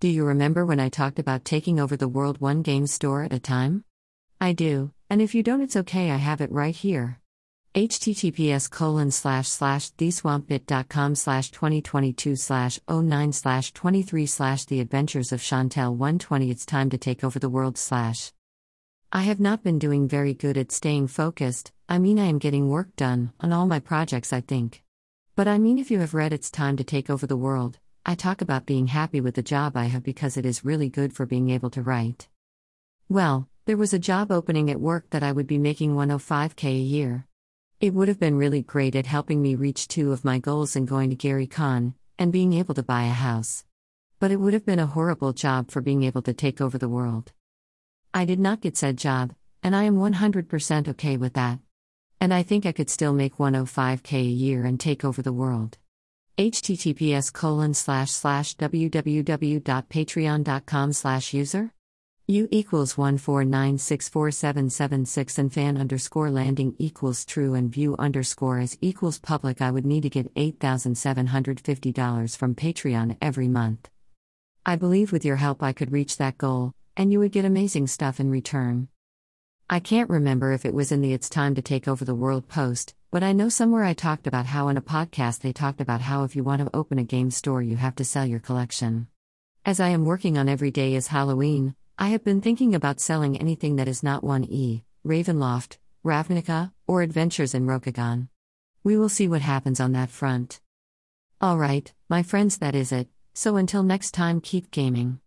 Do you remember when I talked about taking over the world one game store at a time? I do, and if you don't, it's okay, I have it right here. https colon slash slash theswamppit.com slash 2022 slash 09 slash 23 slash the adventures of Chantel 120 It's time to take over the world slash. I have not been doing very good at staying focused, I mean I am getting work done, on all my projects I think. But I mean if you have read It's Time to Take Over the World, I talk about being happy with the job I have because it is really good for being able to write. Well, there was a job opening at work that I would be making 105k a year. It would have been really great at helping me reach two of my goals in going to Gary Con and being able to buy a house. But it would have been a horrible job for being able to take over the world. I did not get said job, and I am 100% okay with that. And I think I could still make 105k a year and take over the world https colon slash slash www.patreon.com slash user u equals 149647776 and fan underscore landing equals true and view underscore as equals public. I would need to get $8750 from patreon every month. I believe with your help i could reach that goal and you would get amazing stuff in return I can't remember if it was in the It's Time to Take Over the World post, but I know somewhere I talked about how in a podcast they talked about how if you want to open a game store, you have to sell your collection. As I am working on every day is Halloween, I have been thinking about selling anything that is not 1E, Ravenloft, Ravnica, or Adventures in Rokugan. We will see what happens on that front. Alright, my friends, that is it, so until next time, keep gaming.